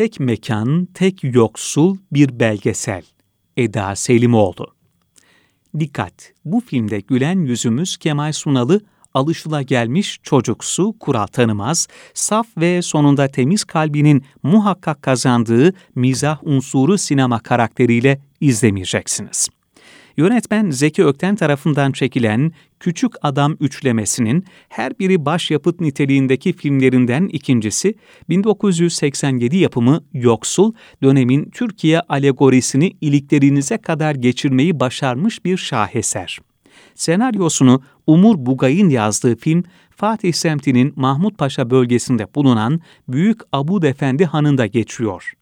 Tek mekan, tek yoksul bir belgesel. Eda Selimoğlu. Dikkat! Bu filmde gülen yüzümüz Kemal Sunal'ı alışılagelmiş çocuksu, kural tanımaz, saf ve sonunda temiz kalbinin muhakkak kazandığı mizah unsuru sinema karakteriyle izlemeyeceksiniz. Yönetmen Zeki Ökten tarafından çekilen Küçük Adam üçlemesinin her biri başyapıt niteliğindeki filmlerinden ikincisi 1987 yapımı Yoksul, dönemin Türkiye alegorisini iliklerinize kadar geçirmeyi başarmış bir şaheser. Senaryosunu Umur Bugay'ın yazdığı film, Fatih semtinin Mahmut Paşa bölgesinde bulunan Büyük Abu Efendi Hanı'nda geçiyor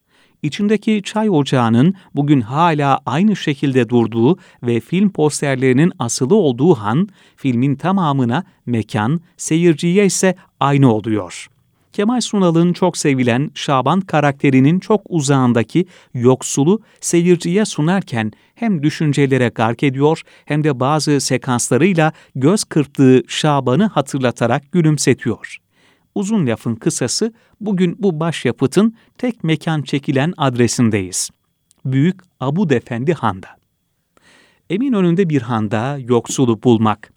içindeki çay ocağının bugün hala aynı şekilde durduğu ve film posterlerinin asılı olduğu han, filmin tamamına mekan, seyirciye ise aynı oluyor. Kemal Sunal'ın çok sevilen Şaban karakterinin çok uzağındaki yoksulu seyirciye sunarken hem düşüncelere gark ediyor hem de bazı sekanslarıyla göz kırptığı Şaban'ı hatırlatarak gülümsetiyor. Uzun lafın kısası bugün bu başyapıtın tek mekan çekilen adresindeyiz. Büyük Abu Defendi Han'da. önünde bir handa yoksulu bulmak.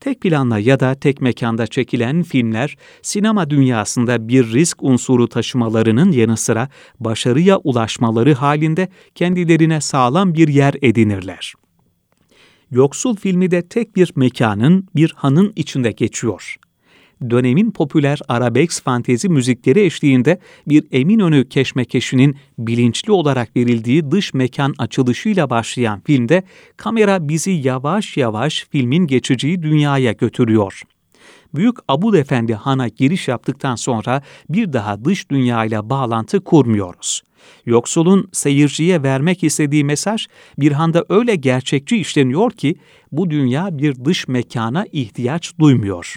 Tek planla ya da tek mekanda çekilen filmler sinema dünyasında bir risk unsuru taşımalarının yanı sıra başarıya ulaşmaları halinde kendilerine sağlam bir yer edinirler. Yoksul filmi de tek bir mekanın, bir hanın içinde geçiyor dönemin popüler arabesk fantezi müzikleri eşliğinde bir Eminönü keşmekeşinin bilinçli olarak verildiği dış mekan açılışıyla başlayan filmde kamera bizi yavaş yavaş filmin geçeceği dünyaya götürüyor. Büyük Abud Efendi Han'a giriş yaptıktan sonra bir daha dış dünyayla bağlantı kurmuyoruz. Yoksulun seyirciye vermek istediği mesaj bir handa öyle gerçekçi işleniyor ki bu dünya bir dış mekana ihtiyaç duymuyor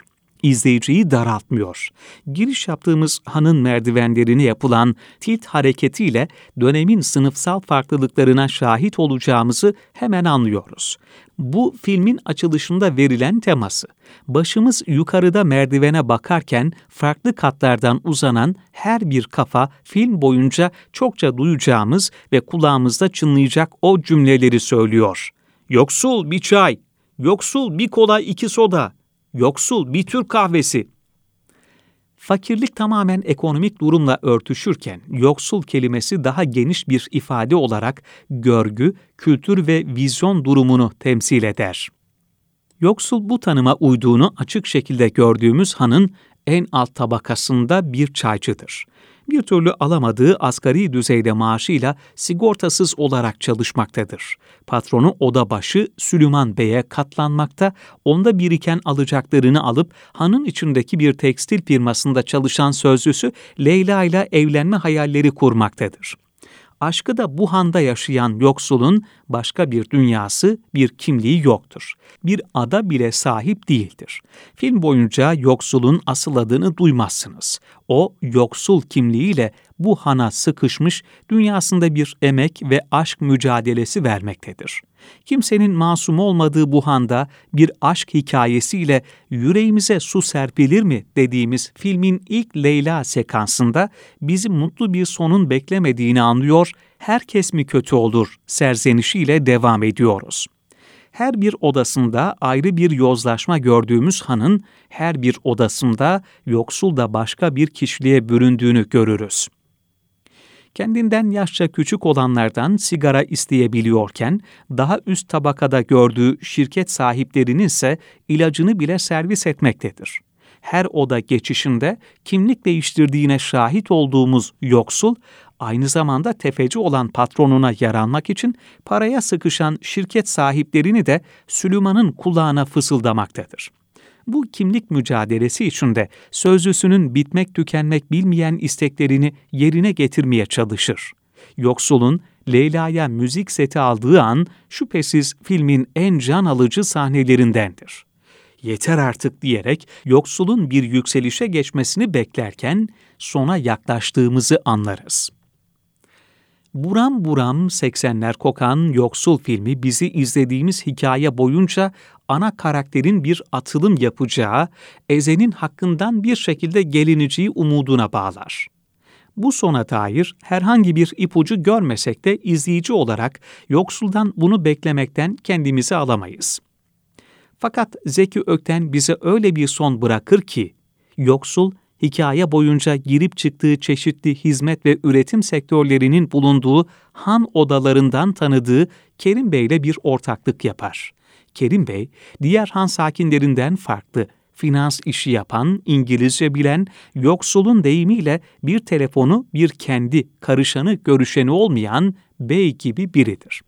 izleyiciyi daraltmıyor. Giriş yaptığımız hanın merdivenlerini yapılan tilt hareketiyle dönemin sınıfsal farklılıklarına şahit olacağımızı hemen anlıyoruz. Bu filmin açılışında verilen teması. Başımız yukarıda merdivene bakarken farklı katlardan uzanan her bir kafa film boyunca çokça duyacağımız ve kulağımızda çınlayacak o cümleleri söylüyor. Yoksul bir çay, yoksul bir kola iki soda, yoksul bir Türk kahvesi. Fakirlik tamamen ekonomik durumla örtüşürken yoksul kelimesi daha geniş bir ifade olarak görgü, kültür ve vizyon durumunu temsil eder. Yoksul bu tanıma uyduğunu açık şekilde gördüğümüz hanın en alt tabakasında bir çaycıdır bir türlü alamadığı asgari düzeyde maaşıyla sigortasız olarak çalışmaktadır. Patronu oda başı Süleyman Bey'e katlanmakta, onda biriken alacaklarını alıp hanın içindeki bir tekstil firmasında çalışan sözlüsü Leyla ile evlenme hayalleri kurmaktadır aşkı da bu handa yaşayan yoksulun başka bir dünyası, bir kimliği yoktur. Bir ada bile sahip değildir. Film boyunca yoksulun asıl adını duymazsınız. O yoksul kimliğiyle bu hana sıkışmış dünyasında bir emek ve aşk mücadelesi vermektedir. Kimsenin masum olmadığı bu handa bir aşk hikayesiyle yüreğimize su serpilir mi dediğimiz filmin ilk Leyla sekansında bizi mutlu bir sonun beklemediğini anlıyor, herkes mi kötü olur? serzenişiyle devam ediyoruz. Her bir odasında ayrı bir yozlaşma gördüğümüz hanın her bir odasında yoksul da başka bir kişiliğe büründüğünü görürüz kendinden yaşça küçük olanlardan sigara isteyebiliyorken, daha üst tabakada gördüğü şirket sahiplerinin ise ilacını bile servis etmektedir. Her oda geçişinde kimlik değiştirdiğine şahit olduğumuz yoksul, aynı zamanda tefeci olan patronuna yaranmak için paraya sıkışan şirket sahiplerini de Süleyman'ın kulağına fısıldamaktadır. Bu kimlik mücadelesi içinde sözlüsünün bitmek tükenmek bilmeyen isteklerini yerine getirmeye çalışır. Yoksulun Leyla'ya müzik seti aldığı an şüphesiz filmin en can alıcı sahnelerindendir. Yeter artık diyerek yoksulun bir yükselişe geçmesini beklerken sona yaklaştığımızı anlarız. Buram buram 80'ler kokan Yoksul filmi bizi izlediğimiz hikaye boyunca ana karakterin bir atılım yapacağı, Ezen'in hakkından bir şekilde gelineceği umuduna bağlar. Bu sona dair herhangi bir ipucu görmesek de izleyici olarak yoksuldan bunu beklemekten kendimizi alamayız. Fakat Zeki Ökten bize öyle bir son bırakır ki, yoksul, hikaye boyunca girip çıktığı çeşitli hizmet ve üretim sektörlerinin bulunduğu han odalarından tanıdığı Kerim Bey ile bir ortaklık yapar. Kerim Bey, diğer han sakinlerinden farklı, finans işi yapan, İngilizce bilen, yoksulun deyimiyle bir telefonu bir kendi, karışanı, görüşeni olmayan bey gibi biridir.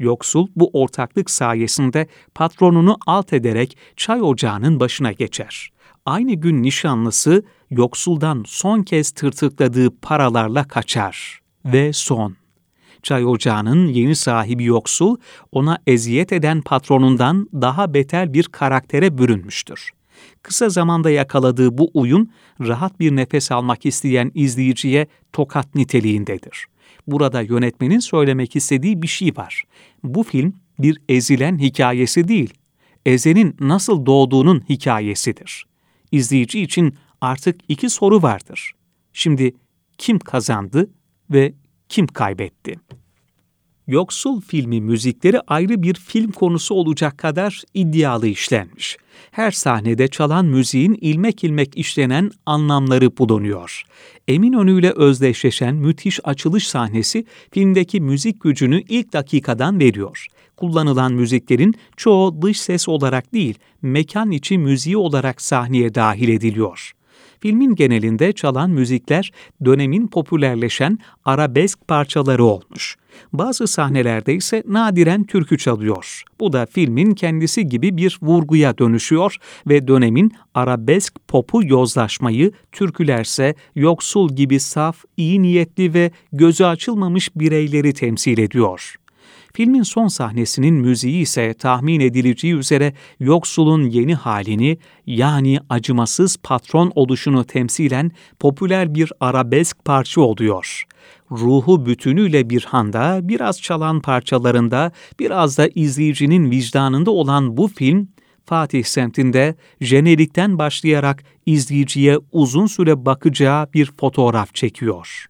Yoksul bu ortaklık sayesinde patronunu alt ederek çay ocağının başına geçer. Aynı gün nişanlısı yoksuldan son kez tırtıkladığı paralarla kaçar. Ve son. Çay ocağının yeni sahibi yoksul, ona eziyet eden patronundan daha beter bir karaktere bürünmüştür. Kısa zamanda yakaladığı bu uyum, rahat bir nefes almak isteyen izleyiciye tokat niteliğindedir. Burada yönetmenin söylemek istediği bir şey var. Bu film bir ezilen hikayesi değil, ezenin nasıl doğduğunun hikayesidir. İzleyici için artık iki soru vardır. Şimdi kim kazandı ve kim kaybetti? Yoksul filmi müzikleri ayrı bir film konusu olacak kadar iddialı işlenmiş. Her sahnede çalan müziğin ilmek ilmek işlenen anlamları bulunuyor. Eminönü ile özdeşleşen müthiş açılış sahnesi filmdeki müzik gücünü ilk dakikadan veriyor. Kullanılan müziklerin çoğu dış ses olarak değil, mekan içi müziği olarak sahneye dahil ediliyor. Filmin genelinde çalan müzikler dönemin popülerleşen arabesk parçaları olmuş. Bazı sahnelerde ise nadiren türkü çalıyor. Bu da filmin kendisi gibi bir vurguya dönüşüyor ve dönemin arabesk popu yozlaşmayı, türkülerse yoksul gibi saf, iyi niyetli ve gözü açılmamış bireyleri temsil ediyor. Filmin son sahnesinin müziği ise tahmin edileceği üzere yoksulun yeni halini yani acımasız patron oluşunu temsilen popüler bir arabesk parça oluyor. Ruhu bütünüyle bir handa, biraz çalan parçalarında, biraz da izleyicinin vicdanında olan bu film, Fatih semtinde jenerikten başlayarak izleyiciye uzun süre bakacağı bir fotoğraf çekiyor.